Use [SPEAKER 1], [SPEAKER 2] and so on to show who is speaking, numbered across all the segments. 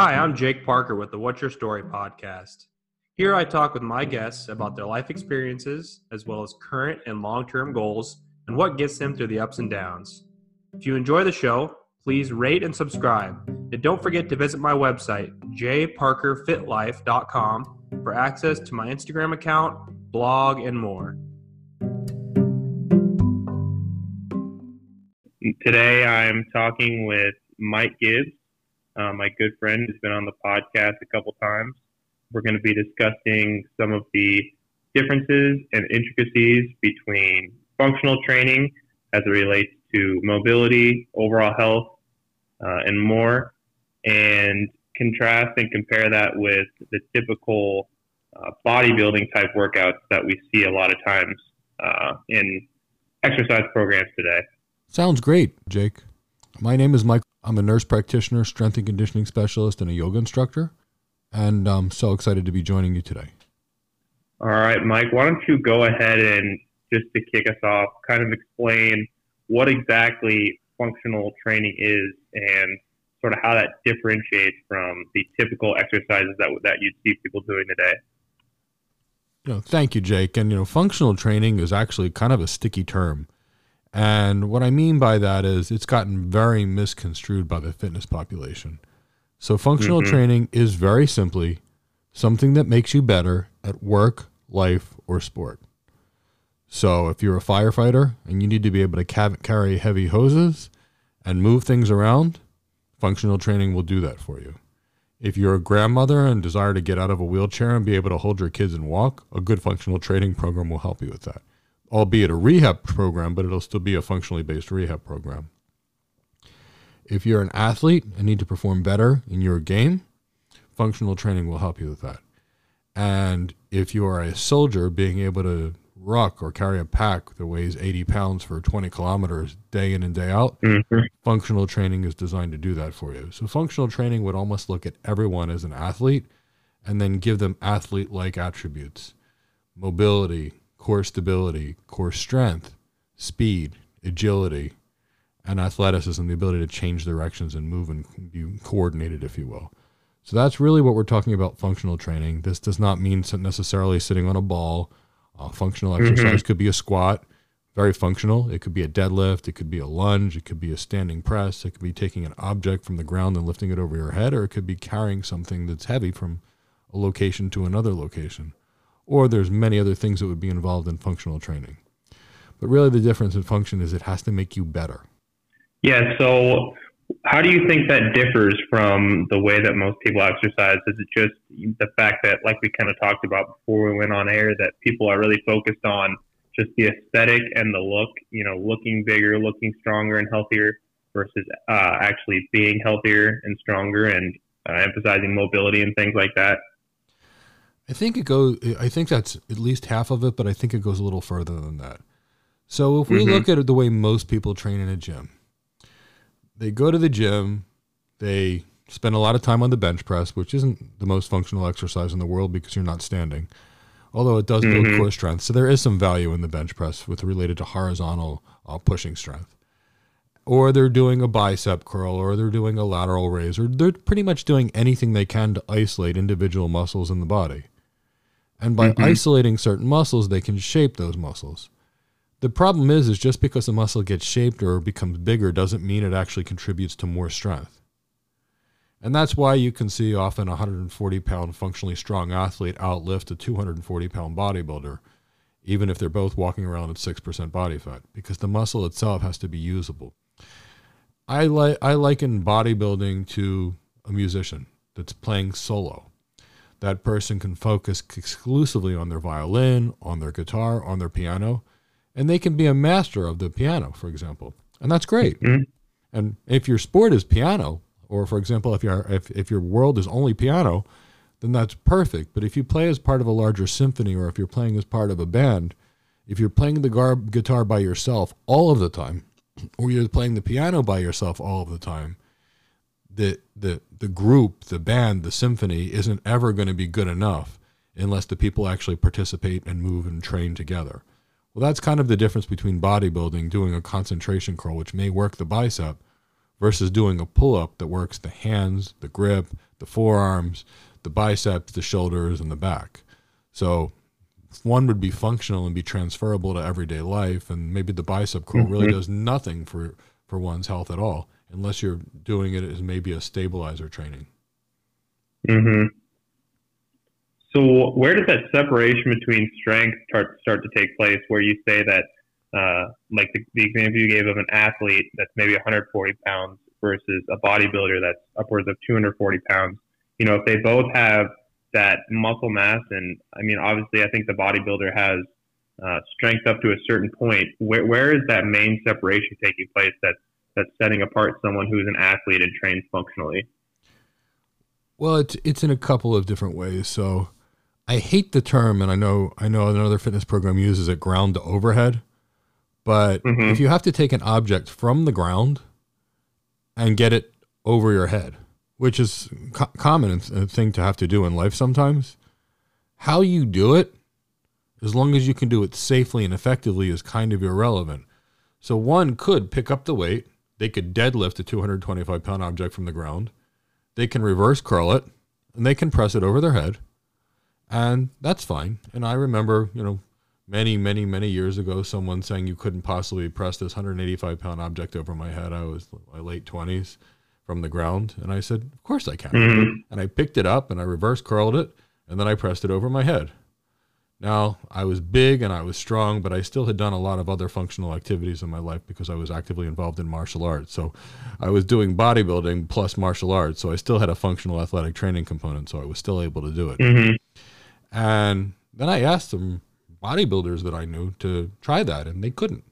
[SPEAKER 1] Hi, I'm Jake Parker with the What's Your Story podcast. Here I talk with my guests about their life experiences, as well as current and long term goals, and what gets them through the ups and downs. If you enjoy the show, please rate and subscribe. And don't forget to visit my website, jparkerfitlife.com, for access to my Instagram account, blog, and more.
[SPEAKER 2] Today I'm talking with Mike Gibbs, uh, my good friend who's been on the podcast a couple times. We're going to be discussing some of the differences and intricacies between functional training as it relates to mobility, overall health, uh, and more, and contrast and compare that with the typical uh, bodybuilding type workouts that we see a lot of times uh, in exercise programs today.
[SPEAKER 3] Sounds great, Jake. My name is Mike. I'm a nurse practitioner, strength and conditioning specialist, and a yoga instructor. And I'm so excited to be joining you today.
[SPEAKER 2] All right, Mike, why don't you go ahead and just to kick us off, kind of explain what exactly functional training is and sort of how that differentiates from the typical exercises that, that you'd see people doing today.
[SPEAKER 3] You know, thank you, Jake. And, you know, functional training is actually kind of a sticky term. And what I mean by that is it's gotten very misconstrued by the fitness population. So, functional mm-hmm. training is very simply something that makes you better at work, life, or sport. So, if you're a firefighter and you need to be able to ca- carry heavy hoses and move things around, functional training will do that for you. If you're a grandmother and desire to get out of a wheelchair and be able to hold your kids and walk, a good functional training program will help you with that albeit a rehab program, but it'll still be a functionally based rehab program. If you're an athlete and need to perform better in your game, functional training will help you with that. And if you are a soldier, being able to ruck or carry a pack that weighs 80 pounds for 20 kilometers day in and day out, mm-hmm. functional training is designed to do that for you. So, functional training would almost look at everyone as an athlete and then give them athlete like attributes mobility, core stability, core strength, speed, agility, and athleticism, the ability to change directions and move and be coordinated, if you will. So that's really what we're talking about functional training. This does not mean necessarily sitting on a ball. Uh, functional mm-hmm. exercise mm-hmm. could be a squat, very functional. It could be a deadlift, it could be a lunge, it could be a standing press, it could be taking an object from the ground and lifting it over your head, or it could be carrying something that's heavy from a location to another location or there's many other things that would be involved in functional training. But really, the difference in function is it has to make you better.
[SPEAKER 2] Yeah. So, how do you think that differs from the way that most people exercise? Is it just the fact that, like we kind of talked about before we went on air, that people are really focused on just the aesthetic and the look, you know, looking bigger, looking stronger and healthier versus uh, actually being healthier and stronger and uh, emphasizing mobility and things like that?
[SPEAKER 3] I think it goes. I think that's at least half of it, but I think it goes a little further than that. So if we mm-hmm. look at the way most people train in a gym, they go to the gym, they spend a lot of time on the bench press, which isn't the most functional exercise in the world because you're not standing, although it does build mm-hmm. core strength. So there is some value in the bench press with related to horizontal uh, pushing strength. Or they're doing a bicep curl, or they're doing a lateral raise, or they're pretty much doing anything they can to isolate individual muscles in the body. And by mm-hmm. isolating certain muscles, they can shape those muscles. The problem is, is just because a muscle gets shaped or becomes bigger doesn't mean it actually contributes to more strength. And that's why you can see often a 140 pound functionally strong athlete outlift a 240 pound bodybuilder, even if they're both walking around at 6% body fat, because the muscle itself has to be usable. I, li- I liken bodybuilding to a musician that's playing solo that person can focus exclusively on their violin, on their guitar, on their piano, and they can be a master of the piano, for example. And that's great. Mm-hmm. And if your sport is piano, or for example, if your if, if your world is only piano, then that's perfect. But if you play as part of a larger symphony, or if you're playing as part of a band, if you're playing the gar- guitar by yourself all of the time, or you're playing the piano by yourself all of the time, the the the group, the band, the symphony isn't ever going to be good enough unless the people actually participate and move and train together. Well, that's kind of the difference between bodybuilding, doing a concentration curl, which may work the bicep, versus doing a pull up that works the hands, the grip, the forearms, the biceps, the shoulders, and the back. So one would be functional and be transferable to everyday life, and maybe the bicep curl mm-hmm. really does nothing for for one's health at all, unless you're doing it as maybe a stabilizer training.
[SPEAKER 2] Mm-hmm. So where does that separation between strength start start to take place? Where you say that, uh, like the, the example you gave of an athlete that's maybe 140 pounds versus a bodybuilder that's upwards of 240 pounds. You know, if they both have that muscle mass, and I mean, obviously, I think the bodybuilder has uh, strength up to a certain point. Where, where is that main separation taking place that's that's setting apart someone who's an athlete and trains functionally?
[SPEAKER 3] Well, it's it's in a couple of different ways. So, I hate the term, and I know I know another fitness program uses it ground to overhead. But mm-hmm. if you have to take an object from the ground and get it over your head, which is co- common thing to have to do in life sometimes. How you do it, as long as you can do it safely and effectively, is kind of irrelevant. So one could pick up the weight. They could deadlift a 225 pound object from the ground. They can reverse curl it, and they can press it over their head, and that's fine. And I remember, you know, many, many, many years ago, someone saying you couldn't possibly press this 185 pound object over my head. I was my late 20s from the ground. And I said, Of course I can. Mm-hmm. And I picked it up and I reverse curled it and then I pressed it over my head. Now, I was big and I was strong, but I still had done a lot of other functional activities in my life because I was actively involved in martial arts. So I was doing bodybuilding plus martial arts. So I still had a functional athletic training component. So I was still able to do it. Mm-hmm. And then I asked some bodybuilders that I knew to try that, and they couldn't.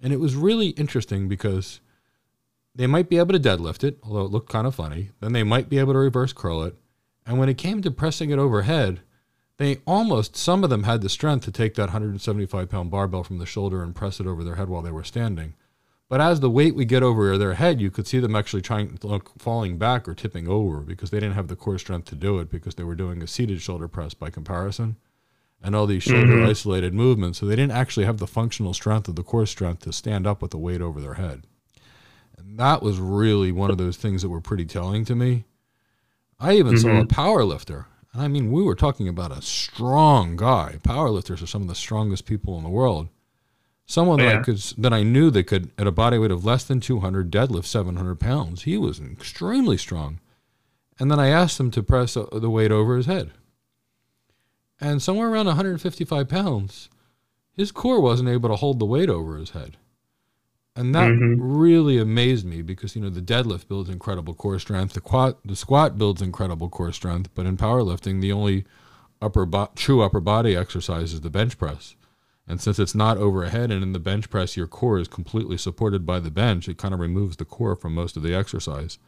[SPEAKER 3] And it was really interesting because they might be able to deadlift it, although it looked kind of funny. Then they might be able to reverse curl it. And when it came to pressing it overhead, they almost, some of them had the strength to take that 175 pound barbell from the shoulder and press it over their head while they were standing. But as the weight would get over their head, you could see them actually trying, look, falling back or tipping over because they didn't have the core strength to do it because they were doing a seated shoulder press by comparison and all these shoulder mm-hmm. isolated movements. So they didn't actually have the functional strength of the core strength to stand up with the weight over their head. And that was really one of those things that were pretty telling to me. I even mm-hmm. saw a mm-hmm. power lifter. I mean, we were talking about a strong guy. Powerlifters are some of the strongest people in the world. Someone yeah. that, could, that I knew that could, at a body weight of less than 200, deadlift 700 pounds. He was extremely strong. And then I asked him to press the weight over his head. And somewhere around 155 pounds, his core wasn't able to hold the weight over his head. And that mm-hmm. really amazed me because you know the deadlift builds incredible core strength, the squat the squat builds incredible core strength, but in powerlifting the only upper bo- true upper body exercise is the bench press. And since it's not overhead and in the bench press your core is completely supported by the bench, it kind of removes the core from most of the exercise.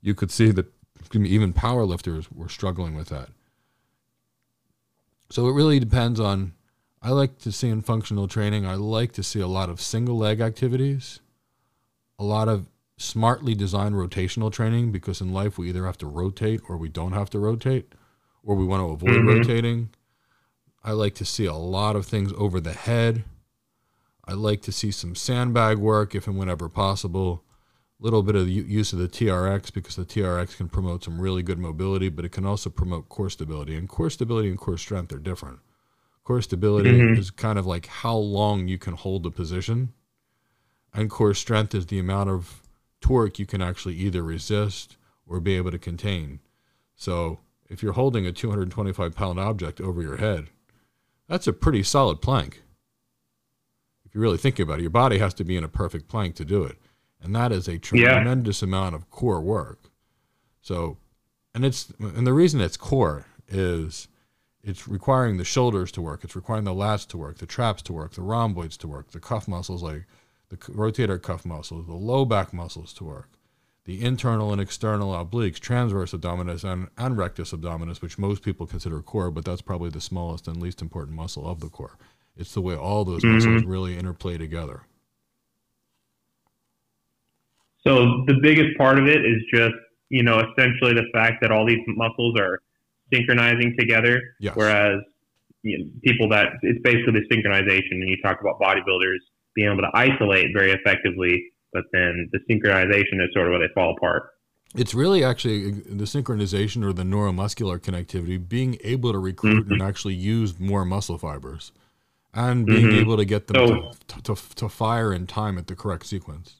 [SPEAKER 3] You could see that even powerlifters were struggling with that. So it really depends on I like to see in functional training, I like to see a lot of single leg activities, a lot of smartly designed rotational training because in life we either have to rotate or we don't have to rotate or we want to avoid mm-hmm. rotating. I like to see a lot of things over the head. I like to see some sandbag work if and whenever possible. A little bit of use of the TRX because the TRX can promote some really good mobility, but it can also promote core stability. And core stability and core strength are different. Core stability mm-hmm. is kind of like how long you can hold a position. And core strength is the amount of torque you can actually either resist or be able to contain. So if you're holding a 225 pound object over your head, that's a pretty solid plank. If you really think about it, your body has to be in a perfect plank to do it. And that is a tremendous yeah. amount of core work. So, and it's, and the reason it's core is it's requiring the shoulders to work. It's requiring the lats to work, the traps to work, the rhomboids to work, the cuff muscles like the rotator cuff muscles, the low back muscles to work, the internal and external obliques, transverse abdominis, and, and rectus abdominis, which most people consider core, but that's probably the smallest and least important muscle of the core. It's the way all those mm-hmm. muscles really interplay together.
[SPEAKER 2] So the biggest part of it is just, you know, essentially the fact that all these muscles are synchronizing together. Yes. Whereas you know, people that it's basically the synchronization, and you talk about bodybuilders being able to isolate very effectively, but then the synchronization is sort of where they fall apart.
[SPEAKER 3] It's really actually the synchronization or the neuromuscular connectivity, being able to recruit mm-hmm. and actually use more muscle fibers, and being mm-hmm. able to get them so, to, to, to fire in time at the correct sequence.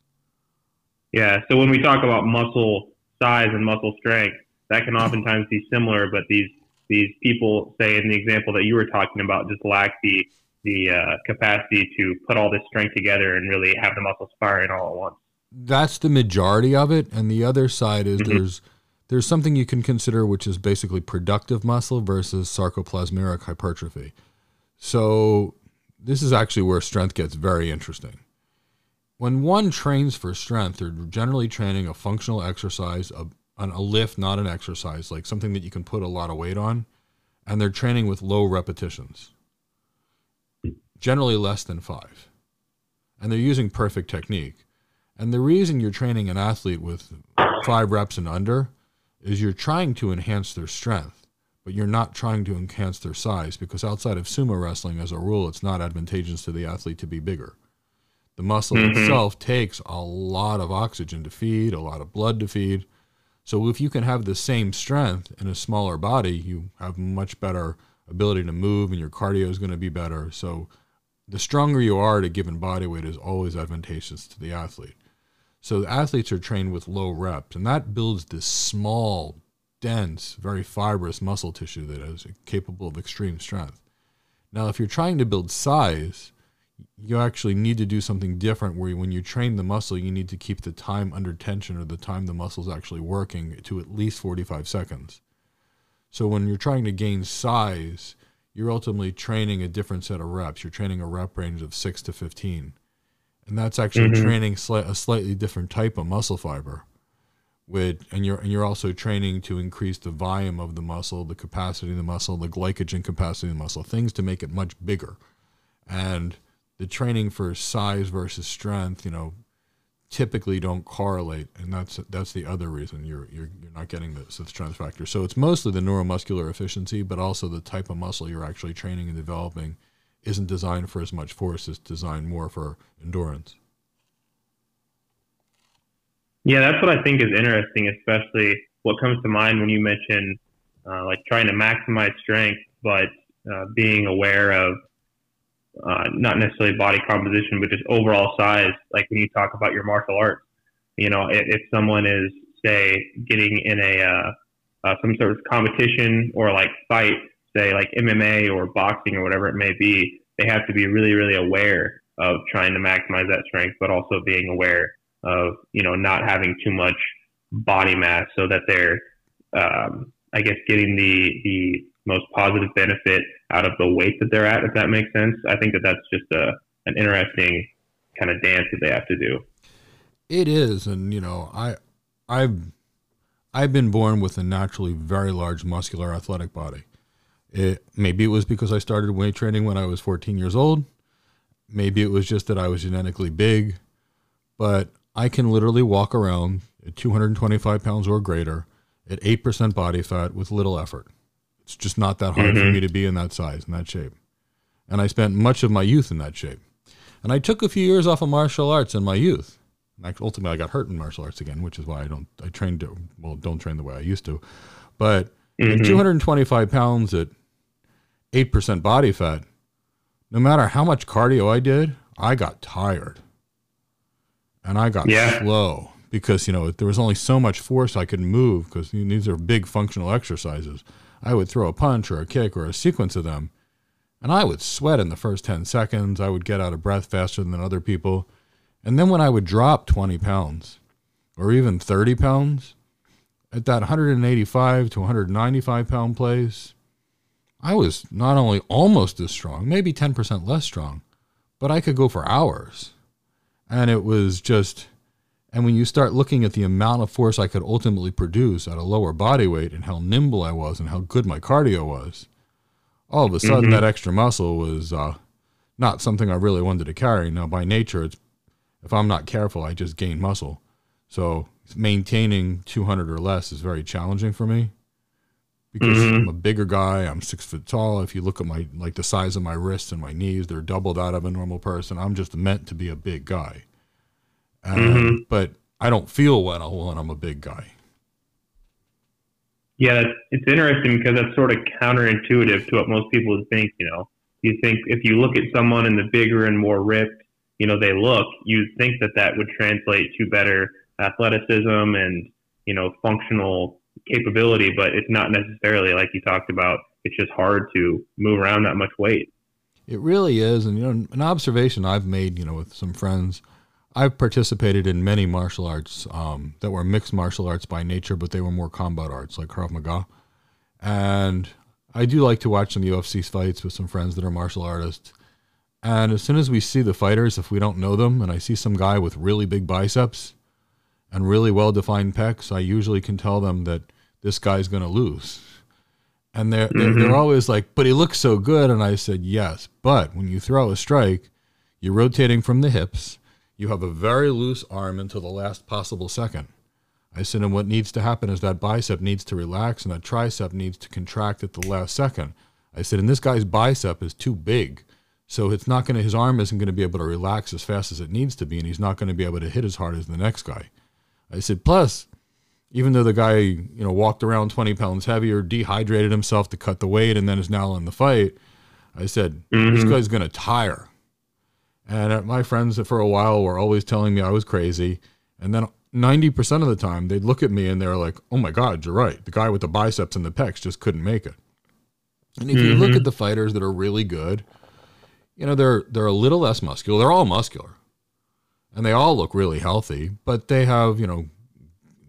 [SPEAKER 2] Yeah. So when we talk about muscle size and muscle strength, that can oftentimes be similar, but these these people say in the example that you were talking about just lack the the uh, capacity to put all this strength together and really have the muscles firing all at once.
[SPEAKER 3] That's the majority of it, and the other side is mm-hmm. there's there's something you can consider, which is basically productive muscle versus sarcoplasmic hypertrophy. So this is actually where strength gets very interesting. When one trains for strength, they're generally training a functional exercise, a, a lift, not an exercise, like something that you can put a lot of weight on, and they're training with low repetitions generally less than five. And they're using perfect technique. And the reason you're training an athlete with five reps and under is you're trying to enhance their strength, but you're not trying to enhance their size because outside of sumo wrestling, as a rule, it's not advantageous to the athlete to be bigger. The muscle mm-hmm. itself takes a lot of oxygen to feed, a lot of blood to feed. So if you can have the same strength in a smaller body, you have much better ability to move and your cardio is going to be better. So the stronger you are at a given body weight is always advantageous to the athlete. So the athletes are trained with low reps, and that builds this small, dense, very fibrous muscle tissue that is capable of extreme strength. Now, if you're trying to build size, you actually need to do something different where when you train the muscle, you need to keep the time under tension or the time the muscle is actually working to at least 45 seconds. So when you're trying to gain size, you're ultimately training a different set of reps. You're training a rep range of six to 15. And that's actually mm-hmm. training sli- a slightly different type of muscle fiber. With, and you're and you're also training to increase the volume of the muscle, the capacity of the muscle, the glycogen capacity of the muscle, things to make it much bigger. And the training for size versus strength, you know, typically don't correlate, and that's that's the other reason you're you're, you're not getting the, the strength factor. So it's mostly the neuromuscular efficiency, but also the type of muscle you're actually training and developing isn't designed for as much force. It's designed more for endurance.
[SPEAKER 2] Yeah, that's what I think is interesting, especially what comes to mind when you mention uh, like trying to maximize strength, but uh, being aware of uh, not necessarily body composition, but just overall size. Like when you talk about your martial arts, you know, if, if someone is say getting in a uh, uh, some sort of competition or like fight, say like MMA or boxing or whatever it may be, they have to be really, really aware of trying to maximize that strength, but also being aware of you know not having too much body mass so that they're um, I guess getting the the most positive benefit out of the weight that they're at, if that makes sense. I think that that's just a an interesting kind of dance that they have to do.
[SPEAKER 3] It is, and you know, I I've I've been born with a naturally very large muscular athletic body. It maybe it was because I started weight training when I was 14 years old. Maybe it was just that I was genetically big, but I can literally walk around at 225 pounds or greater at 8% body fat with little effort. It's just not that hard mm-hmm. for me to be in that size and that shape. And I spent much of my youth in that shape. And I took a few years off of martial arts in my youth. And ultimately, I got hurt in martial arts again, which is why I don't. I trained well, don't train the way I used to. But mm-hmm. 225 pounds at eight percent body fat, no matter how much cardio I did, I got tired, and I got yeah. slow because you know there was only so much force I could move because these are big functional exercises. I would throw a punch or a kick or a sequence of them, and I would sweat in the first 10 seconds. I would get out of breath faster than other people. And then when I would drop 20 pounds or even 30 pounds at that 185 to 195 pound place, I was not only almost as strong, maybe 10% less strong, but I could go for hours. And it was just and when you start looking at the amount of force I could ultimately produce at a lower body weight and how nimble I was and how good my cardio was, all of a sudden mm-hmm. that extra muscle was uh, not something I really wanted to carry. Now, by nature, it's if I'm not careful, I just gain muscle. So maintaining 200 or less is very challenging for me because mm-hmm. I'm a bigger guy. I'm six foot tall. If you look at my like the size of my wrists and my knees, they're double that of a normal person. I'm just meant to be a big guy. Uh, mm-hmm. But I don't feel well when I'm a big guy.
[SPEAKER 2] Yeah, it's interesting because that's sort of counterintuitive to what most people would think. You know, you think if you look at someone and the bigger and more ripped, you know, they look, you think that that would translate to better athleticism and you know functional capability, but it's not necessarily like you talked about. It's just hard to move around that much weight.
[SPEAKER 3] It really is, and you know, an observation I've made, you know, with some friends. I've participated in many martial arts um, that were mixed martial arts by nature, but they were more combat arts, like Krav Maga. And I do like to watch some UFC fights with some friends that are martial artists. And as soon as we see the fighters, if we don't know them, and I see some guy with really big biceps and really well defined pecs, I usually can tell them that this guy's going to lose. And they're, mm-hmm. they're, they're always like, but he looks so good. And I said, yes. But when you throw a strike, you're rotating from the hips. You have a very loose arm until the last possible second. I said, and what needs to happen is that bicep needs to relax and that tricep needs to contract at the last second. I said, and this guy's bicep is too big. So it's not going to, his arm isn't going to be able to relax as fast as it needs to be, and he's not going to be able to hit as hard as the next guy. I said, plus, even though the guy, you know, walked around 20 pounds heavier, dehydrated himself to cut the weight, and then is now in the fight, I said, mm-hmm. this guy's going to tire. And my friends for a while were always telling me I was crazy. And then 90% of the time, they'd look at me and they're like, oh my God, you're right. The guy with the biceps and the pecs just couldn't make it. And if mm-hmm. you look mm-hmm. at the fighters that are really good, you know, they're, they're a little less muscular. They're all muscular and they all look really healthy, but they have, you know,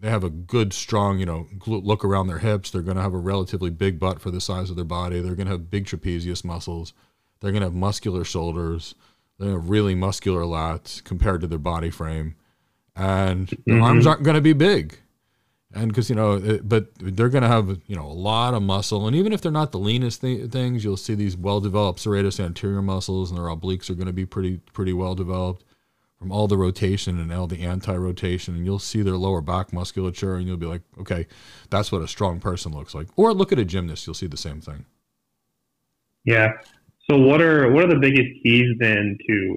[SPEAKER 3] they have a good, strong, you know, look around their hips. They're going to have a relatively big butt for the size of their body. They're going to have big trapezius muscles. They're going to have muscular shoulders. They're going to have really muscular lats compared to their body frame. And their mm-hmm. arms aren't going to be big. And because, you know, it, but they're going to have, you know, a lot of muscle. And even if they're not the leanest th- things, you'll see these well developed serratus anterior muscles and their obliques are going to be pretty, pretty well developed from all the rotation and all the anti-rotation and you'll see their lower back musculature and you'll be like okay that's what a strong person looks like or look at a gymnast you'll see the same thing
[SPEAKER 2] yeah so what are what are the biggest keys then to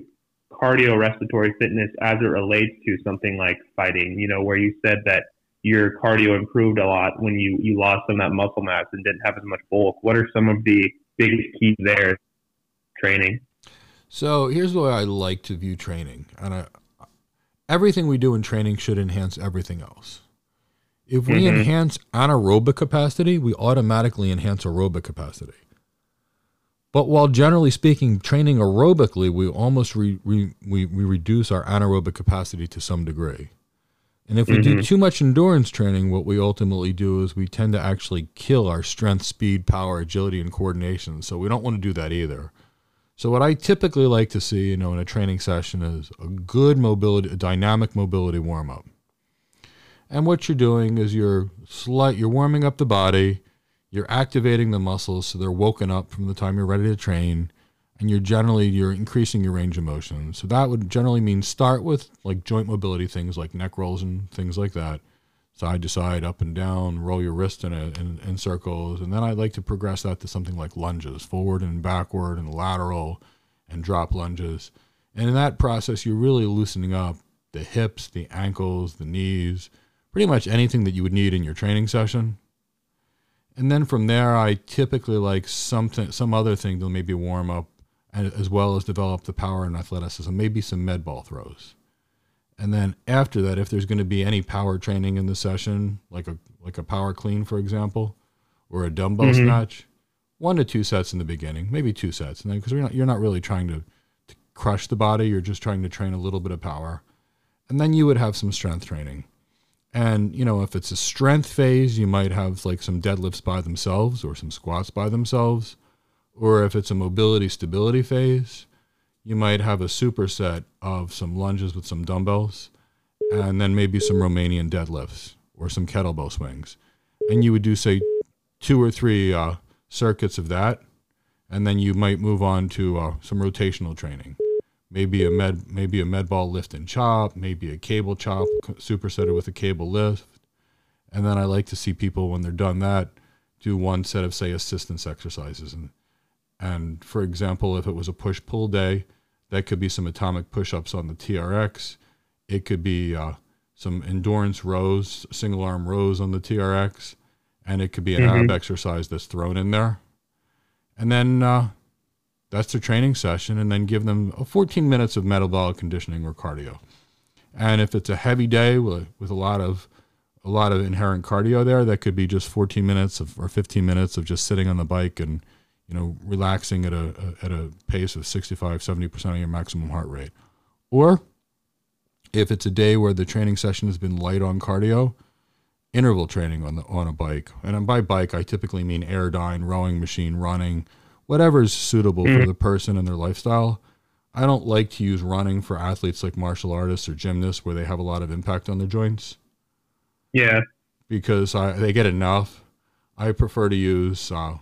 [SPEAKER 2] cardio respiratory fitness as it relates to something like fighting you know where you said that your cardio improved a lot when you you lost some of that muscle mass and didn't have as much bulk what are some of the biggest keys there training
[SPEAKER 3] so here's the way I like to view training, and I, everything we do in training should enhance everything else. If we mm-hmm. enhance anaerobic capacity, we automatically enhance aerobic capacity. But while generally speaking, training aerobically, we almost re, re, we, we reduce our anaerobic capacity to some degree. And if we mm-hmm. do too much endurance training, what we ultimately do is we tend to actually kill our strength, speed, power, agility, and coordination. So we don't want to do that either. So what I typically like to see, you know, in a training session is a good mobility, a dynamic mobility warm up. And what you're doing is you're slight, you're warming up the body, you're activating the muscles so they're woken up from the time you're ready to train, and you're generally you're increasing your range of motion. So that would generally mean start with like joint mobility things like neck rolls and things like that side to side, up and down, roll your wrist in, a, in, in circles. And then I'd like to progress that to something like lunges, forward and backward and lateral and drop lunges. And in that process, you're really loosening up the hips, the ankles, the knees, pretty much anything that you would need in your training session. And then from there, I typically like something, some other thing to maybe warm up, as well as develop the power and athleticism, maybe some med ball throws. And then after that, if there's going to be any power training in the session, like a like a power clean, for example, or a dumbbell mm-hmm. snatch, one to two sets in the beginning, maybe two sets, and then because you're not you're not really trying to, to crush the body, you're just trying to train a little bit of power, and then you would have some strength training. And you know, if it's a strength phase, you might have like some deadlifts by themselves or some squats by themselves, or if it's a mobility stability phase, you might have a superset of some lunges with some dumbbells and then maybe some Romanian deadlifts or some kettlebell swings. And you would do, say, two or three uh, circuits of that. And then you might move on to uh, some rotational training. Maybe a med, maybe a med ball lift and chop, maybe a cable chop supersetted with a cable lift. And then I like to see people when they're done that do one set of say assistance exercises and and for example, if it was a push pull day, that could be some atomic push ups on the TRX. It could be uh, some endurance rows, single arm rows on the TRX. and it could be an
[SPEAKER 2] Mhm.
[SPEAKER 3] ab exercise that's thrown in there. And then uh, that's their training session, and then give them uh, 14 minutes of metabolic conditioning or cardio. And if it's a heavy day with, with a lot of a lot of inherent cardio there, that could be just 14 minutes of, or 15 minutes of just sitting on the bike and you know relaxing at a, a at a pace of 65 70 percent of your maximum heart rate. Or if it's a day where the training session has been light on cardio, interval training on the on a bike. And by bike, I typically mean airdyne, rowing machine, running, whatever is suitable for
[SPEAKER 2] Mhm.
[SPEAKER 3] the person and their lifestyle. I don't like to use running for athletes like martial artists or gymnasts where they have a lot of impact on their joints
[SPEAKER 2] Yeah.
[SPEAKER 3] because I, they get enough. I prefer to use uh,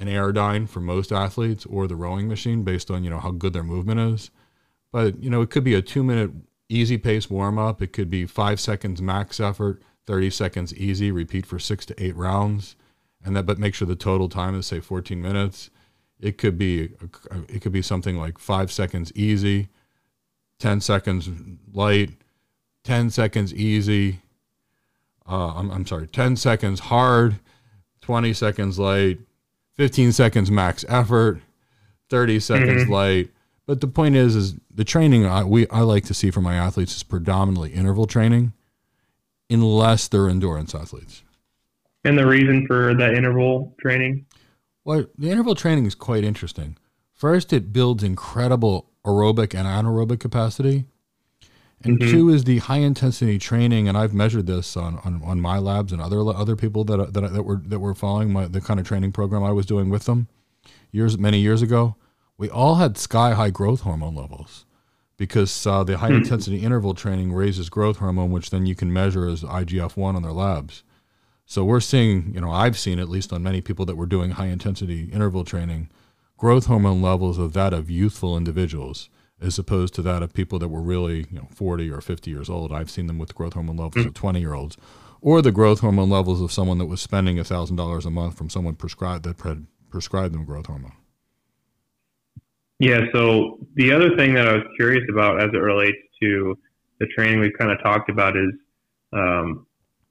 [SPEAKER 3] an airdyne for most athletes or the rowing machine based on you know how good their movement is. But you know it could be a two minute easy pace warm up. It could be five seconds max effort, thirty seconds easy. Repeat for six to eight rounds, and that but make sure the total time is say fourteen minutes. It could be it could be something like five seconds easy, ten seconds light, ten seconds easy, uh, I'm, I'm sorry, 10 seconds hard, 20 seconds light, 15 seconds max effort, 30 seconds
[SPEAKER 2] Mhm.
[SPEAKER 3] light. But the point is, is the training I, we I like to see for my athletes is predominantly interval training, unless they're endurance athletes.
[SPEAKER 2] And the reason for that interval training?
[SPEAKER 3] Well, the interval training is quite interesting. First, it builds incredible aerobic and anaerobic capacity. And
[SPEAKER 2] Mhm.
[SPEAKER 3] two is the high intensity training, and I've measured this on, on, on my labs and other other people that that, that were that were following my the kind of training program I was doing with them years many years ago. We all had sky high growth hormone levels because uh, the high
[SPEAKER 2] Hmm.
[SPEAKER 3] intensity interval training raises growth hormone, which then you can measure as IGF one on their labs. So we're seeing, you know, I've seen at least on many people that were doing high intensity interval training, growth hormone levels of that of youthful individuals as opposed to that of people that were really, you know, 40 or 50 years old. I've seen them with growth hormone levels of 20 year olds or the growth hormone levels of someone that was spending $1,000 a month from someone prescribed that had prescribed them growth hormone.
[SPEAKER 2] Yeah. So the other thing that I was curious about as it relates to the training we've kind of talked about is um,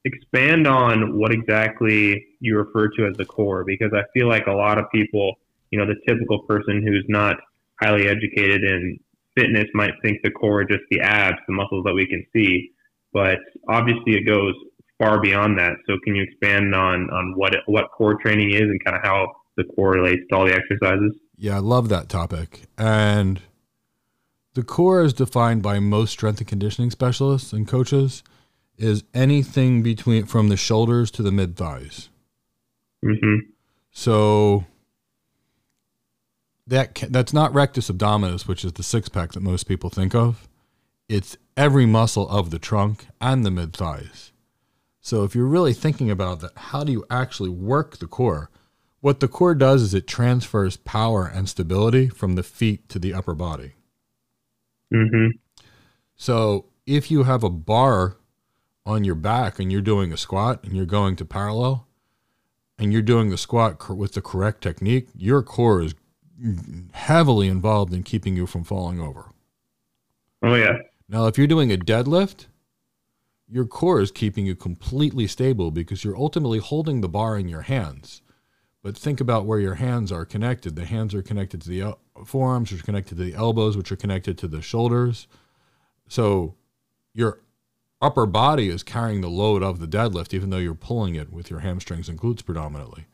[SPEAKER 2] expand on what exactly you refer to as the core, because I feel like a lot of people, you know, the typical person who's not highly educated in fitness might think the core just the abs, the muscles that we can see, but obviously it goes far beyond that. So can you expand on on what what core training is and kind of how the core relates to all the exercises?
[SPEAKER 3] Yeah, I love that topic. And the core is defined by most strength and conditioning specialists and coaches is anything between from the shoulders to the mid thighs.
[SPEAKER 2] hmm
[SPEAKER 3] So that that's not rectus abdominis, which is the six pack that most people think of. It's every muscle of the trunk and the mid thighs. So if you're really thinking about that, how do you actually work the core? What the core does is it transfers power and stability from the feet to the upper body.
[SPEAKER 2] hmm
[SPEAKER 3] So if you have a bar on your back and you're doing a squat and you're going to parallel and you're doing the squat cor- with the correct technique, your core is heavily involved in keeping you from falling over.
[SPEAKER 2] Oh yeah.
[SPEAKER 3] Now, if you're doing a deadlift, your core is keeping you completely stable because you're ultimately holding the bar in your hands. But think about where your hands are connected. The hands are connected to the el- forearms, which are connected to the elbows, which are connected to the shoulders. So your upper body is carrying the load of the deadlift, even though you're pulling it with your hamstrings and glutes predominantly.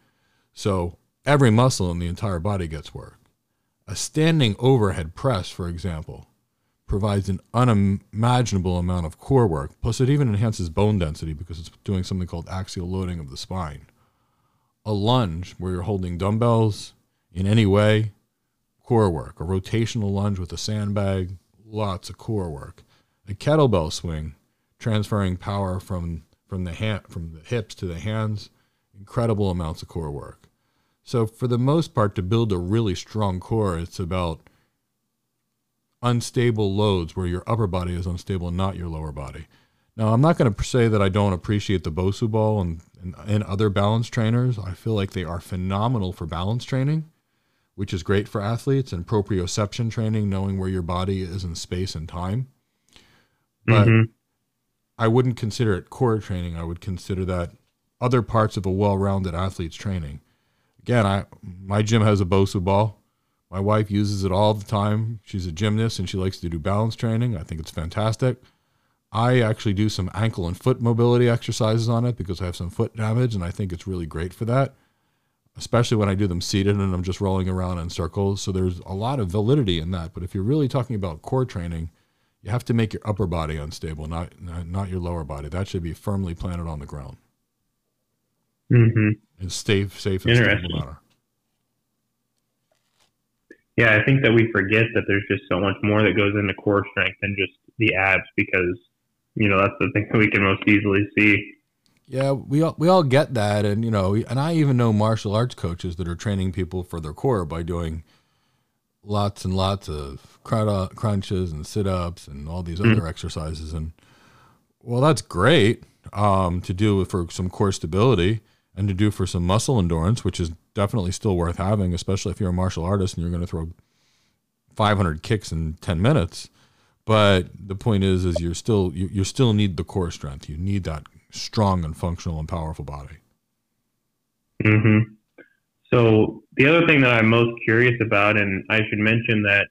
[SPEAKER 3] So every muscle in the entire body gets work. A standing overhead press, for example, provides an unimaginable amount of core work. Plus, it even enhances bone density because it's doing something called axial loading of the spine. A lunge where you're holding dumbbells in any way, core work. A rotational lunge with a sandbag, lots of core work. A kettlebell swing, transferring power from from the hand from the hips to the hands, incredible amounts of core work. So for the most part, to build a really strong core, it's about unstable loads where your upper body is unstable not your lower body. Now, I'm not going to say that I don't appreciate the Bosu ball and, and, and other balance trainers. I feel like they are phenomenal for balance training, which is great for athletes, and proprioception training, knowing where your body is in space and time. But
[SPEAKER 2] Mhm.
[SPEAKER 3] I wouldn't consider it core training. I would consider that other parts of a well-rounded athlete's training. Again, I my gym has a Bosu ball. My wife uses it all the time. She's a gymnast and she likes to do balance training. I think it's fantastic. I actually do some ankle and foot mobility exercises on it because I have some foot damage and I think it's really great for that, especially when I do them seated and I'm just rolling around in circles. So there's a lot of validity in that. But if you're really talking about core training, you have to make your upper body unstable, not not your lower body. That should be firmly planted on the ground.
[SPEAKER 2] Mm-hmm.
[SPEAKER 3] And safe, safe, and stable manner.
[SPEAKER 2] Yeah, I think that we forget that there's just so much more that goes into core strength than just the abs because you know that's the thing that we can most easily see.
[SPEAKER 3] Yeah, we all we all get that, and you know, and I even know martial arts coaches that are training people for their core by doing lots and lots of crunches and sit ups and all these mm-hmm. other exercises, and well, that's great um, to do for some core stability and to do for some muscle endurance, which is definitely still worth having, especially if you're a martial artist and you're going to throw 500 kicks in 10 minutes. But the point is, is you're still you, you still need the core strength. You need that strong and functional and powerful body.
[SPEAKER 2] Hmm. So the other thing that I'm most curious about, and I should mention that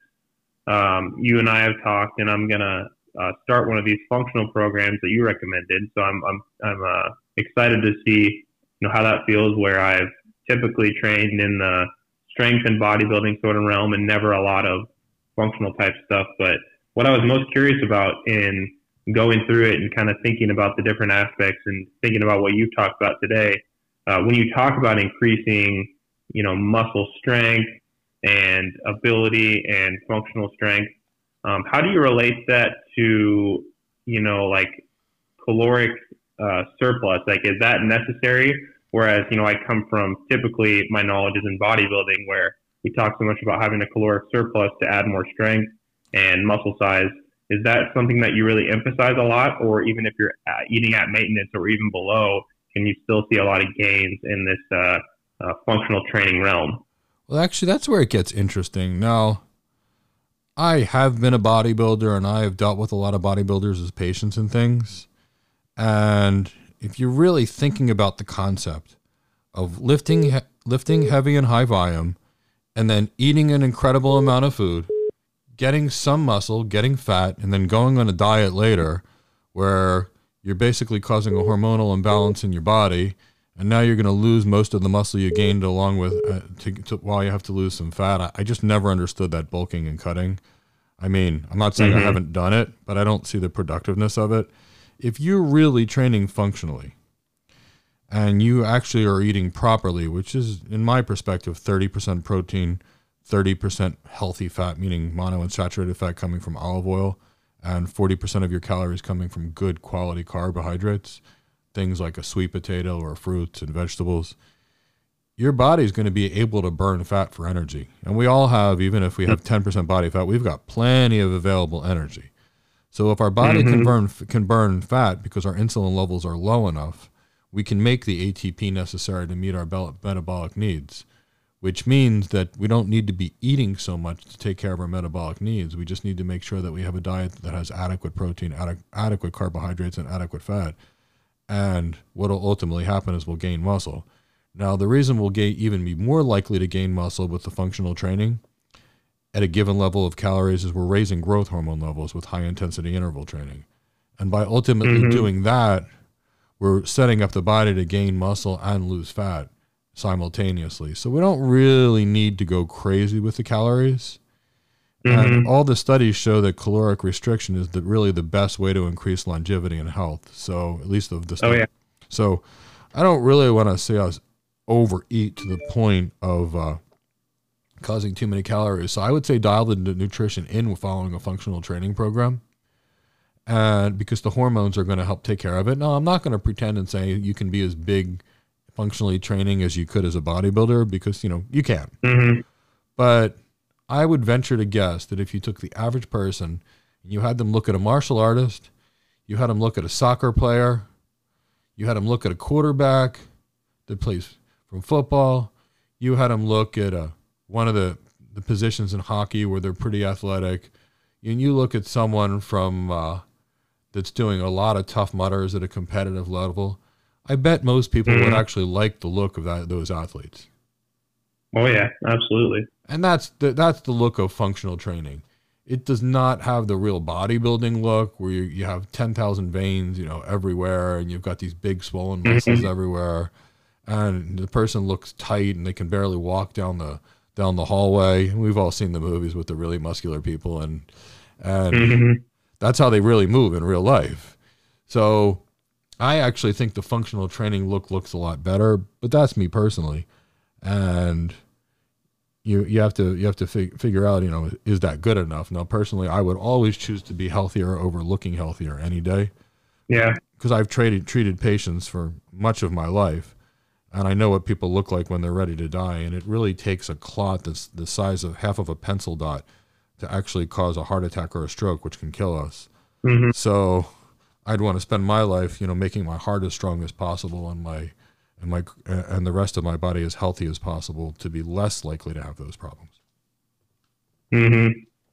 [SPEAKER 2] um, you and I have talked, and I'm gonna uh, start one of these functional programs that you recommended. So I'm I'm I'm uh, excited to see you know how that feels. Where I've typically trained in the strength and bodybuilding sort of realm, and never a lot of functional type stuff, but what I was most curious about in going through it and kind of thinking about the different aspects and thinking about what you've talked about today, uh, when you talk about increasing, you know, muscle strength and ability and functional strength, um, how do you relate that to, you know, like caloric uh, surplus? Like, is that necessary? Whereas, you know, I come from typically my knowledge is in bodybuilding where we talk so much about having a caloric surplus to add more strength and muscle size. Is that something that you really emphasize a lot, or even if you're eating at maintenance or even below, can you still see a lot of gains in this uh, uh, functional training realm?
[SPEAKER 3] Well, actually, that's where it gets interesting. Now, I have been a bodybuilder and I have dealt with a lot of bodybuilders as patients and things. And if you're really thinking about the concept of lifting, he- lifting heavy and high volume, and then eating an incredible amount of food getting some muscle, getting fat, and then going on a diet later where you're basically causing a hormonal imbalance in your body. And now you're going to lose most of the muscle you gained along with uh, to, to, while you have to lose some fat. I, I, just never understood that bulking and cutting. I mean, I'm not saying mm-hmm. I haven't done it, but I don't see the productiveness of it. If you're really training functionally and you actually are eating properly, which is, in my perspective, 30% protein, 30% healthy fat, meaning monounsaturated fat coming from olive oil, and 40% of your calories coming from good quality carbohydrates, things like a sweet potato or fruits and vegetables, your body is going to be able to burn fat for energy. And we all have, even if we have 10% body fat, we've got plenty of available energy. So if our body mm-hmm. can burn can burn fat because our insulin levels are low enough, we can make the ATP necessary to meet our metabolic needs which means that we don't need to be eating so much to take care of our metabolic needs. We just need to make sure that we have a diet that has adequate protein, ad- adequate carbohydrates, and adequate fat. And what will ultimately happen is we'll gain muscle. Now, the reason we'll gain, even be more likely to gain muscle with the functional training at a given level of calories is we're raising growth hormone levels with high intensity interval training. And by ultimately mm-hmm. doing that, we're setting up the body to gain muscle and lose fat simultaneously. So we don't really need to go crazy with the calories. Mm-hmm. All the studies show that caloric restriction is the, really the best way to increase longevity and health. So at least of the study. Oh, yeah. So I don't really want to say us overeat to the point of uh, causing too many calories. So I would say dial the nutrition in with following a functional training program. And because the hormones are going to help take care of it. Now, I'm not going to pretend and say you can be as big functionally training as you could as a bodybuilder because you know you can. Mm-hmm. But I would venture to guess that if you took the average person and you had them look at a martial artist, you had them look at a soccer player, you had them look at a quarterback that plays from football, you had them look at a one of the the positions in hockey where they're pretty athletic, and you look at someone from uh, that's doing a lot of Tough Mudders at a competitive level I bet most people mm-hmm. would actually like the look of that those athletes.
[SPEAKER 2] Oh yeah, absolutely.
[SPEAKER 3] And that's the that's the look of functional training. It does not have the real bodybuilding look where you, you have 10,000 veins, you know, everywhere and you've got these big swollen muscles mm-hmm. everywhere and the person looks tight and they can barely walk down the down the hallway. We've all seen the movies with the really muscular people and and mm-hmm. that's how they really move in real life. So I actually think the functional training look looks a lot better, but that's me personally. And you you have to you have to fig- figure out, you know, is that good enough? Now, personally, I would always choose to be healthier over looking healthier any day.
[SPEAKER 2] Yeah,
[SPEAKER 3] because I've treated treated patients for much of my life, and I know what people look like when they're ready to die. And it really takes a clot that's the size of half of a pencil dot to actually cause a heart attack or a stroke, which can kill us. Mm-hmm. So I'd want to spend my life, you know, making my heart as strong as possible and my and my and the rest of my body as healthy as possible to be less likely to have those problems.
[SPEAKER 2] hmm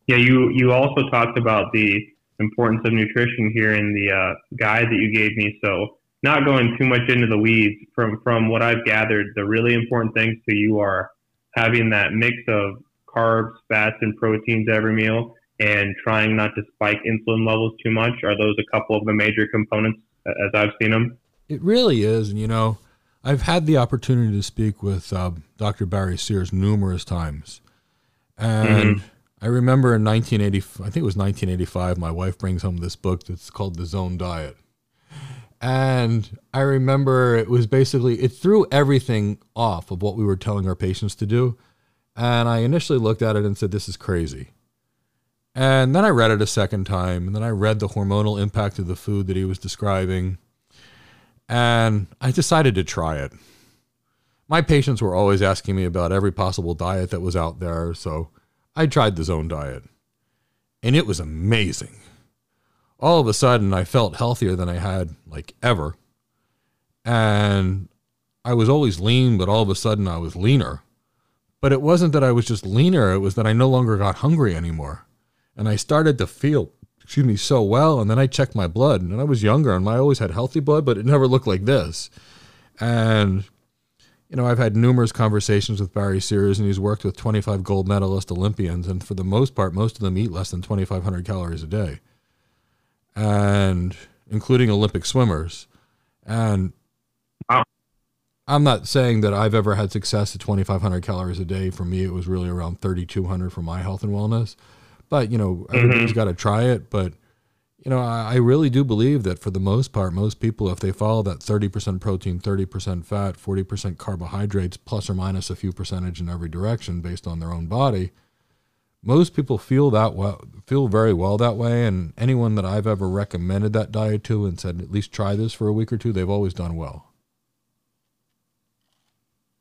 [SPEAKER 2] Yeah, you you also talked about the importance of nutrition here in the uh, guide that you gave me. So not going too much into the weeds from from what I've gathered, the really important things to you are having that mix of carbs, fats, and proteins every meal, and trying not to spike insulin levels too much. Are those a couple of the major components as I've seen them?
[SPEAKER 3] It really is, and you know, I've had the opportunity to speak with uh, Dr. Barry Sears numerous times, and. Mm-hmm. I remember in 1980, I think it was 1985, my wife brings home this book that's called The Zone Diet. And I remember it was basically, it threw everything off of what we were telling our patients to do. And I initially looked at it and said, this is crazy. And then I read it a second time, and then I read the hormonal impact of the food that he was describing. And I decided to try it. My patients were always asking me about every possible diet that was out there, so I tried the zone diet. And it was amazing all of a sudden I felt healthier than I had like ever. And I was always lean, but all of a sudden I was leaner. But it wasn't that I was just leaner, it was that I no longer got hungry anymore. And I started to feel, excuse me, so well. And then I checked my blood, and I was younger, and I always had healthy blood, but it never looked like this. And, you know, I've had numerous conversations with Barry Sears, and he's worked with 25 gold medalist Olympians. And for the most part, most of them eat less than 2,500 calories a day and including Olympic swimmers. And wow. I'm not saying that I've ever had success at 2,500 calories a day. For me, it was really around 3,200 for my health and wellness. But you know, everybody's mm-hmm. got to try it. But you know, I, I, really do believe that for the most part, most people, if they follow that 30% protein, 30% fat, 40% carbohydrates, plus or minus a few percentage in every direction based on their own body, most people feel that well, feel very well that way. And anyone that I've ever recommended that diet to and said at least try this for a week or two, they've always done well.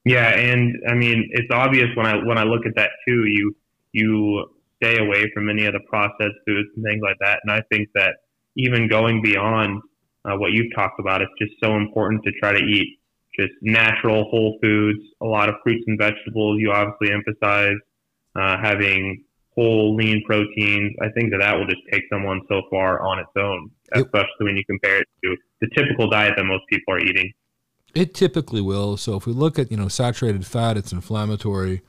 [SPEAKER 2] Yeah, and I mean it's obvious when I when I look at that too. You you stay away from any of the processed foods and things like that. And I think that even going beyond uh, what you've talked about, it's just so important to try to eat just natural whole foods, a lot of fruits and vegetables. You obviously emphasize uh, having whole lean proteins, I think that that will just take someone so far on its own, especially when you compare it to the typical diet that most people are eating.
[SPEAKER 3] It typically will. So if we look at, you know, saturated fat, it's inflammatory.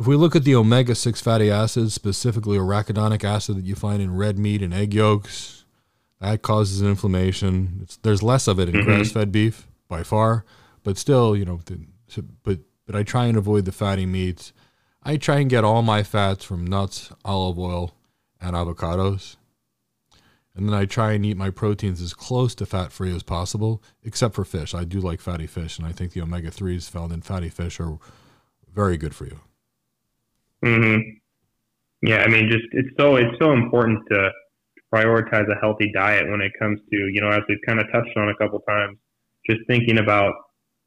[SPEAKER 3] If we look at the omega 6 fatty acids, specifically arachidonic acid that you find in red meat and egg yolks, that causes inflammation. It's, there's less of it in mm-hmm. grass fed beef by far, but still, you know, but, but I try and avoid the fatty meats. I try and get all my fats from nuts, olive oil, and avocados. And then I try and eat my proteins as close to fat free as possible, except for fish. I do like fatty fish, and I think the omega 3s found in fatty fish are very good for you.
[SPEAKER 2] Hmm Yeah, I mean, just it's so it's so important to prioritize a healthy diet when it comes to you know as we've kind of touched on a couple times, just thinking about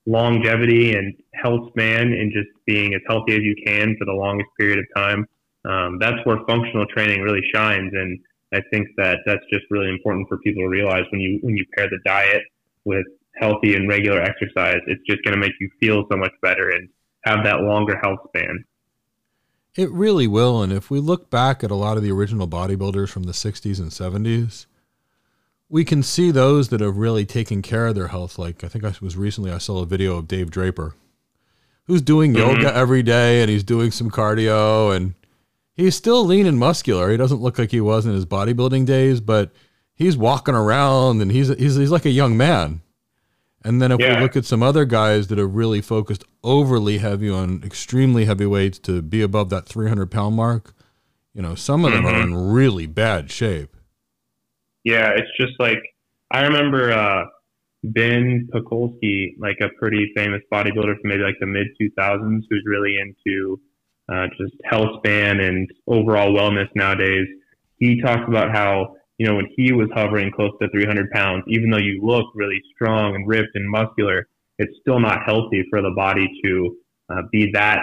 [SPEAKER 2] longevity and health span and just being as healthy as you can for the longest period of time. Um, that's where functional training really shines. And I think that that's just really important for people to realize when you, when you pair the diet with healthy and regular exercise, it's just going to make you feel so much better and have that longer health span.
[SPEAKER 3] It really will. And if we look back at a lot of the original bodybuilders from the 60s and 70s, we can see those that have really taken care of their health. Like I think I was recently I saw a video of Dave Draper, who's doing
[SPEAKER 2] Mhm.
[SPEAKER 3] yoga every day and he's doing some cardio and he's still lean and muscular. He doesn't look like he was in his bodybuilding days, but he's walking around and he's he's he's like a young man. And then if
[SPEAKER 2] Yeah.
[SPEAKER 3] we look at some other guys that are really focused overly heavy on extremely heavy weights to be above that 300 pound mark, you know, some of them are in really bad shape.
[SPEAKER 2] Yeah, it's just like I remember uh, Ben Pakulski, like a pretty famous bodybuilder from maybe like the mid 2000s, who's really into uh, just health span and overall wellness nowadays. He talks about how you know when he was hovering close to 300 pounds, even though you look really strong and ripped and muscular, it's still not healthy for the body to uh, be that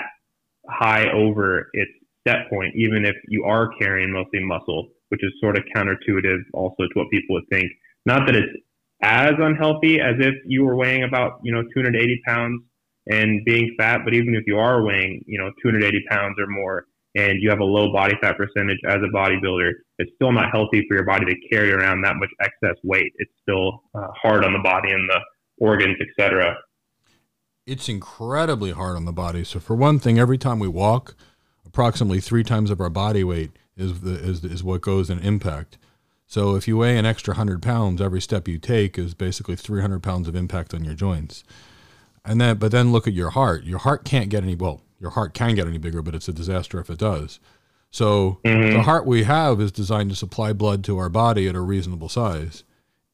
[SPEAKER 2] high over its set point, even if you are carrying mostly muscle, which is sort of counterintuitive also to what people would think. Not that it's as unhealthy as if you were weighing about, you know, 280 pounds and being fat, but even if you are weighing, you know, 280 pounds or more and you have a low body fat percentage as a bodybuilder, it's still not healthy for your body to carry around that much excess weight. It's still uh, hard on the body and the organs, etc.
[SPEAKER 3] It's incredibly hard on the body. So for one thing, every time we walk, approximately three times of our body weight is the, is is what goes in impact. So if you weigh an extra hundred pounds, every step you take is basically three hundred pounds of impact on your joints. And then, but then look at your heart. Your heart can't get any well. Your heart can get any bigger, but it's a disaster if it does. So
[SPEAKER 2] Mhm.
[SPEAKER 3] the heart we have is designed to supply blood to our body at a reasonable size.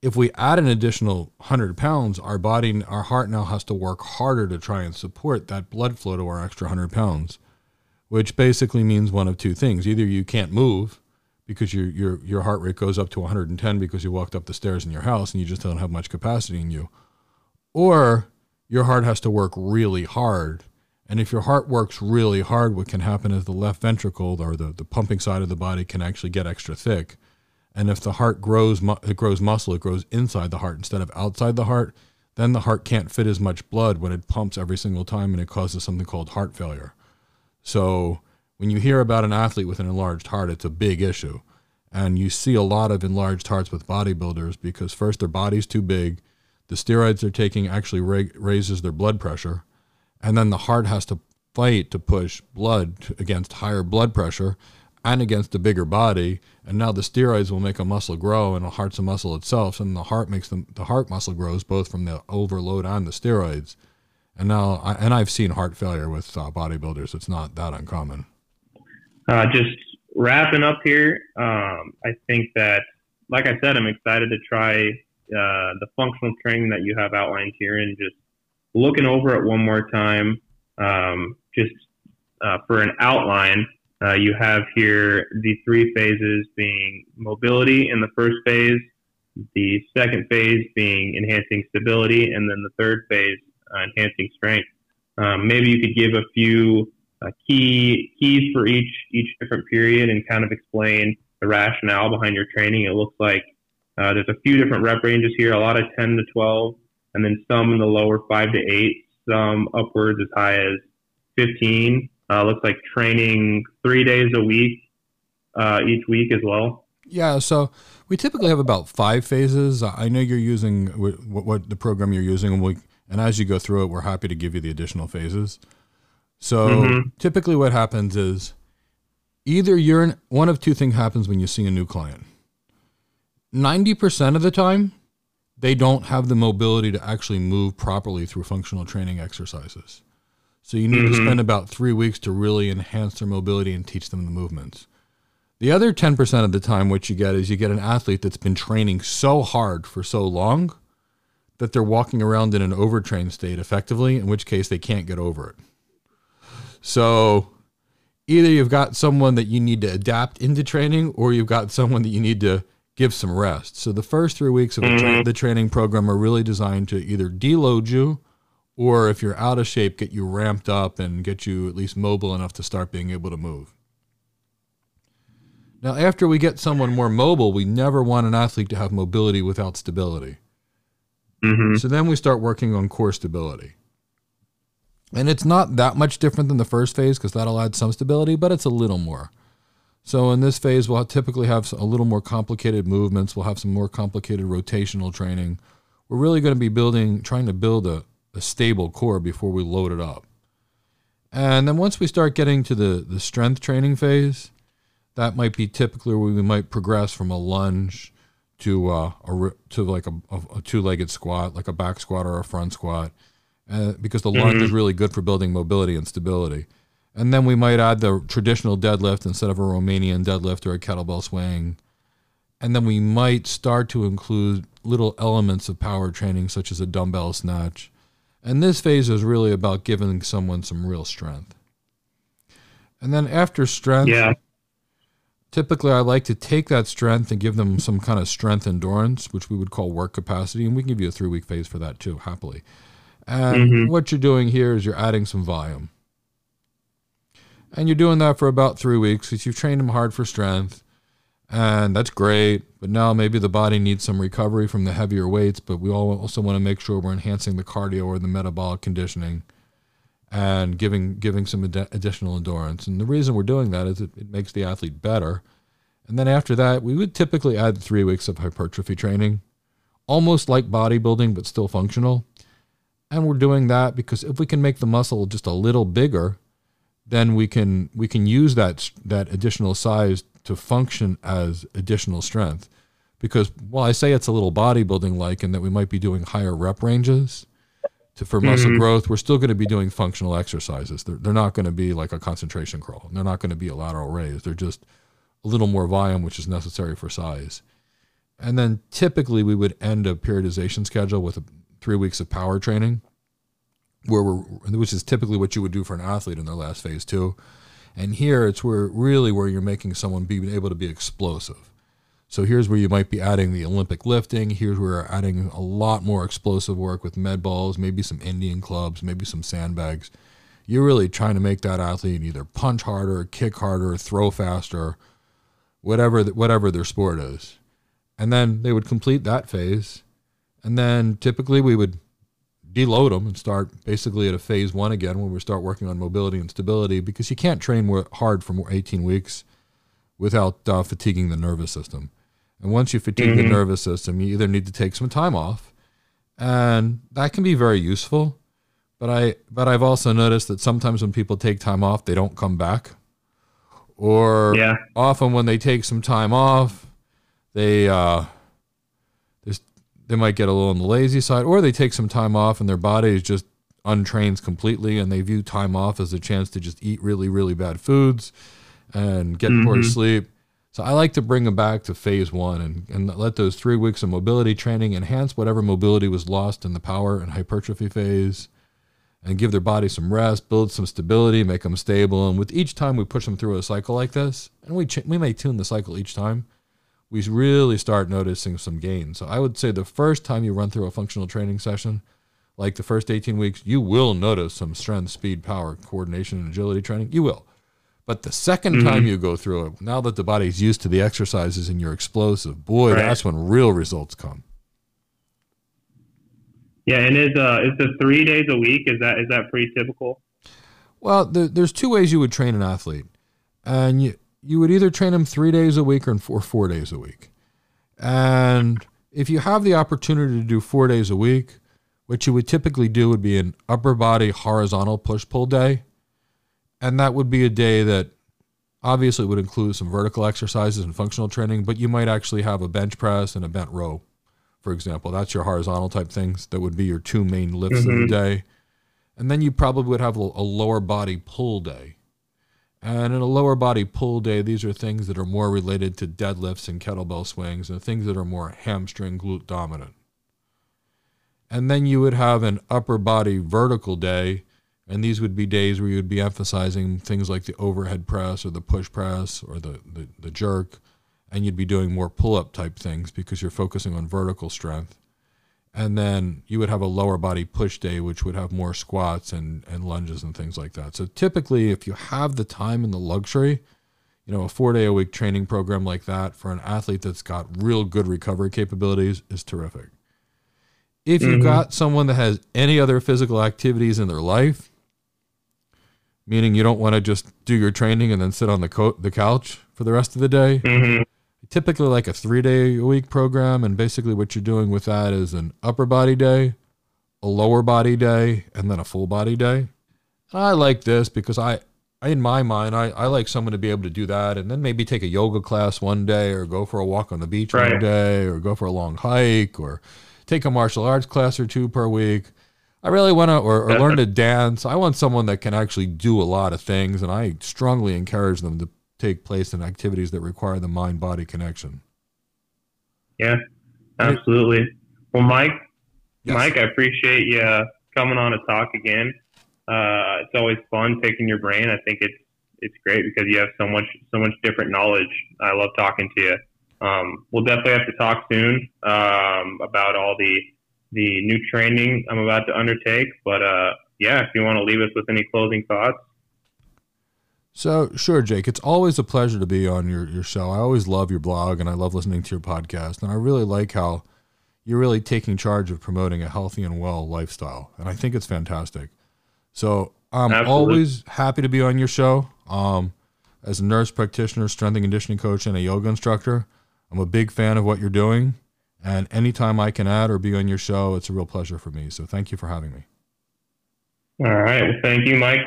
[SPEAKER 3] If we add an additional 100 pounds, our body, our heart now has to work harder to try and support that blood flow to our extra 100 pounds, which basically means one of two things. Either you can't move because your, your, your heart rate goes up to 110 because you walked up the stairs in your house and you just don't have much capacity in you, or your heart has to work really hard. And if your heart works really hard, what can happen is the left ventricle or the, the pumping side of the body can actually get extra thick. And if the heart grows, it grows muscle, it grows inside the heart instead of outside the heart, then the heart can't fit as much blood when it pumps every single time and it causes something called heart failure. So when you hear about an athlete with an enlarged heart, it's a big issue. And you see a lot of enlarged hearts with bodybuilders because first their body's too big, the steroids they're taking actually ra- raises their blood pressure, and then the heart has to fight to push blood against higher blood pressure and against a bigger body. And now the steroids will make a muscle grow, and the heart's a muscle itself, and the heart makes them the heart muscle grows both from the overload and the steroids. And now, I, and I've seen heart failure with uh, bodybuilders. It's not that uncommon.
[SPEAKER 2] Uh, just wrapping up here, um, I think that, like I said, I'm excited to try uh, the functional training that you have outlined here and just looking over it one more time. Um, just uh, for an outline, uh, you have here the three phases being mobility in the first phase, the second phase being enhancing stability, and then the third phase, uh, enhancing strength. Um, maybe you could give a few uh, key keys for each each different period and kind of explain the rationale behind your training. It looks like uh, there's a few different rep ranges here, a lot of 10 to 12, and then some in the lower 5 to 8, some upwards as high as 15. Uh, looks like training three days a week uh, each week as well.
[SPEAKER 3] Yeah, so we typically have about five phases. I know you're using what, what the program you're using, and, we, and as you go through it, we're happy to give you the additional phases. So
[SPEAKER 2] Mhm.
[SPEAKER 3] typically, what happens is either you're in one of two things happens when you see a new client. Ninety percent of the time, they don't have the mobility to actually move properly through functional training exercises. So you need to
[SPEAKER 2] Mhm.
[SPEAKER 3] spend about three weeks to really enhance their mobility and teach them the movements. The other 10% of the time, what you get is you get an athlete that's been training so hard for so long that they're walking around in an overtrained state effectively, in which case they can't get over it. So either you've got someone that you need to adapt into training or you've got someone that you need to give some rest. So the first three weeks of the, tra-
[SPEAKER 2] Mhm.
[SPEAKER 3] the training program are really designed to either deload you or if you're out of shape, get you ramped up and get you at least mobile enough to start being able to move. Now, after we get someone more mobile, we never want an athlete to have mobility without stability.
[SPEAKER 2] Mm-hmm.
[SPEAKER 3] So then we start working on core stability. And it's not that much different than the first phase because that'll add some stability, but it's a little more. So in this phase, we'll typically have a little more complicated movements. We'll have some more complicated rotational training. We're really going to be building, trying to build a, a stable core before we load it up. And then once we start getting to the, the strength training phase, that might be typically where we might progress from a lunge to uh, a to like a, a two-legged squat, like a back squat or a front squat, uh, because the mm-hmm. lunge is really good for building mobility and stability. And then we might add the traditional deadlift instead of a Romanian deadlift or a kettlebell swing. And then we might start to include little elements of power training, such as a dumbbell snatch. And this phase is really about giving someone some real strength. And then after strength,
[SPEAKER 2] yeah.
[SPEAKER 3] typically I like to take that strength and give them some kind of strength endurance, which we would call work capacity. And we can give you a three week phase for that too, happily. And mm-hmm. what you're doing here is you're adding some volume. And you're doing that for about three weeks because you've trained them hard for strength. And that's great. But now maybe the body needs some recovery from the heavier weights. But we also want to make sure we're enhancing the cardio or the metabolic conditioning and giving giving some ad- additional endurance. And the reason we're doing that is it, it makes the athlete better. And then after that, we would typically add three weeks of hypertrophy training, almost like bodybuilding, but still functional. And we're doing that because if we can make the muscle just a little bigger, then we can we can use that that additional size to function as additional strength because while I say it's a little bodybuilding like and that we might be doing higher rep ranges to for mm-hmm. muscle growth, we're still going to be doing functional exercises. They're, they're not going to be like a concentration curl. They're not going to be a lateral raise. They're just a little more volume, which is necessary for size. And then typically we would end a periodization schedule with a, three weeks of power training where we're, which is typically what you would do for an athlete in their last phase too. And here it's where really where you're making someone be able to be explosive. So here's where you might be adding the Olympic lifting. Here's where you're adding a lot more explosive work with med balls, maybe some Indian clubs, maybe some sandbags. You're really trying to make that athlete either punch harder, kick harder, throw faster, whatever whatever their sport is. And then they would complete that phase. And then typically we would deload them and start basically at a phase one again when we start working on mobility and stability because you can't train hard for more 18 weeks without uh, fatiguing the nervous system. And once you fatigue mm-hmm. the nervous system, you either need to take some time off, and that can be very useful. But I but I've also noticed that sometimes when people take time off, they don't come back. Or
[SPEAKER 2] yeah.
[SPEAKER 3] often when they take some time off, they uh, they might get a little on the lazy side, or they take some time off and their body is just untrained completely, and they view time off as a chance to just eat really, really bad foods and get mm-hmm. poor sleep. So I like to bring them back to phase one and, and let those three weeks of mobility training enhance whatever mobility was lost in the power and hypertrophy phase and give their body some rest, build some stability, make them stable. And with each time we push them through a cycle like this, and we, ch- we may tune the cycle each time, we really start noticing some gains. So I would say the first time you run through a functional training session, like the first 18 weeks, you will notice some strength, speed, power, coordination, and agility training. You will. But the 2nd mm-hmm. time you go through it, now that the body's used to the exercises and you're explosive, boy, right. that's when real results come.
[SPEAKER 2] Yeah, and is uh is the three days a week is that is that pretty typical?
[SPEAKER 3] Well, there, there's two ways you would train an athlete, and you you would either train them three days a week or four, four days a week. And if you have the opportunity to do four days a week, what you would typically do would be an upper body horizontal push pull day. And that would be a day that obviously would include some vertical exercises and functional training, but you might actually have a bench press and a bent row, for example. That's your horizontal type things. That would be your two main lifts mm-hmm. of the mm-hmm. day. And then you probably would have a lower body pull day Uh, and in a lower body pull day, these are things that are more related to deadlifts and kettlebell swings and things that are more hamstring glute dominant. And then you would have an upper body vertical day, and these would be days where you would be emphasizing things like the overhead press or the push press or the, the, the jerk, and you'd be doing more pull up type things because you're focusing on vertical strength and then you would have a lower body push day which would have more squats and, and lunges and things like that so typically if you have the time and the luxury you know a four day a week training program like that for an athlete that's got real good recovery capabilities is terrific if you've mm-hmm. got someone that has any other physical activities in their life meaning you don't want to just do your training and then sit on the co- the couch for the rest of the day.
[SPEAKER 2] hmm
[SPEAKER 3] Typically, like a three day a week program, and basically what you're doing with that is an upper body day, a lower body day, and then a full body day. And I like this because I, in my mind, I, I like someone to be able to do that, and then maybe take a yoga class one day, or go for a walk on the beach one day, or go for a long hike, or take a martial arts class or two per week. I really want to, or, or learn to dance. I want someone that can actually do a lot of things, and I strongly encourage them to take place in activities that require the mind body connection.
[SPEAKER 2] Yeah, absolutely. Well, Mike,
[SPEAKER 3] Yes.
[SPEAKER 2] Mike, I appreciate you uh, coming on to talk again. Uh, it's always fun picking your brain. I think it's it's great because you have so much so much different knowledge. I love talking to you. Um, we'll definitely have to talk soon um, about all the the new training I'm about to undertake. But uh, yeah, if you want to leave us with any closing thoughts,
[SPEAKER 3] So, sure, Jake, it's always a pleasure to be on your, your show. I always love your blog and I love listening to your podcast. And I really like how you're really taking charge of promoting a healthy and well lifestyle. And I think it's fantastic. So, I'm
[SPEAKER 2] Absolutely.
[SPEAKER 3] always happy to be on your show. Um, as a nurse practitioner, strength and conditioning coach, and a yoga instructor, I'm a big fan of what you're doing. And anytime I can add or be on your show, it's a real pleasure for me. So, thank you for having me.
[SPEAKER 2] all right. Well, thank you, Mike.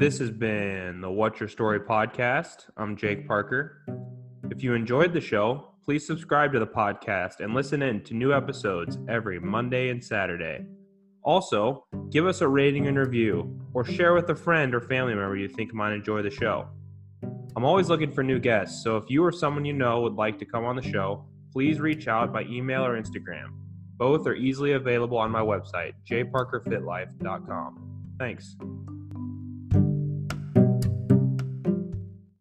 [SPEAKER 1] This has been the What's Your Story podcast. I'm Jake Parker. If you enjoyed the show, please subscribe to the podcast and listen in to new episodes every Monday and Saturday. Also, give us a rating and review, or share with a friend or family member you think might enjoy the show. I'm always looking for new guests, so if you or someone you know would like to come on the show, please reach out by email or Instagram. Both are easily available on my website, jparkerfitlife.com. Thanks.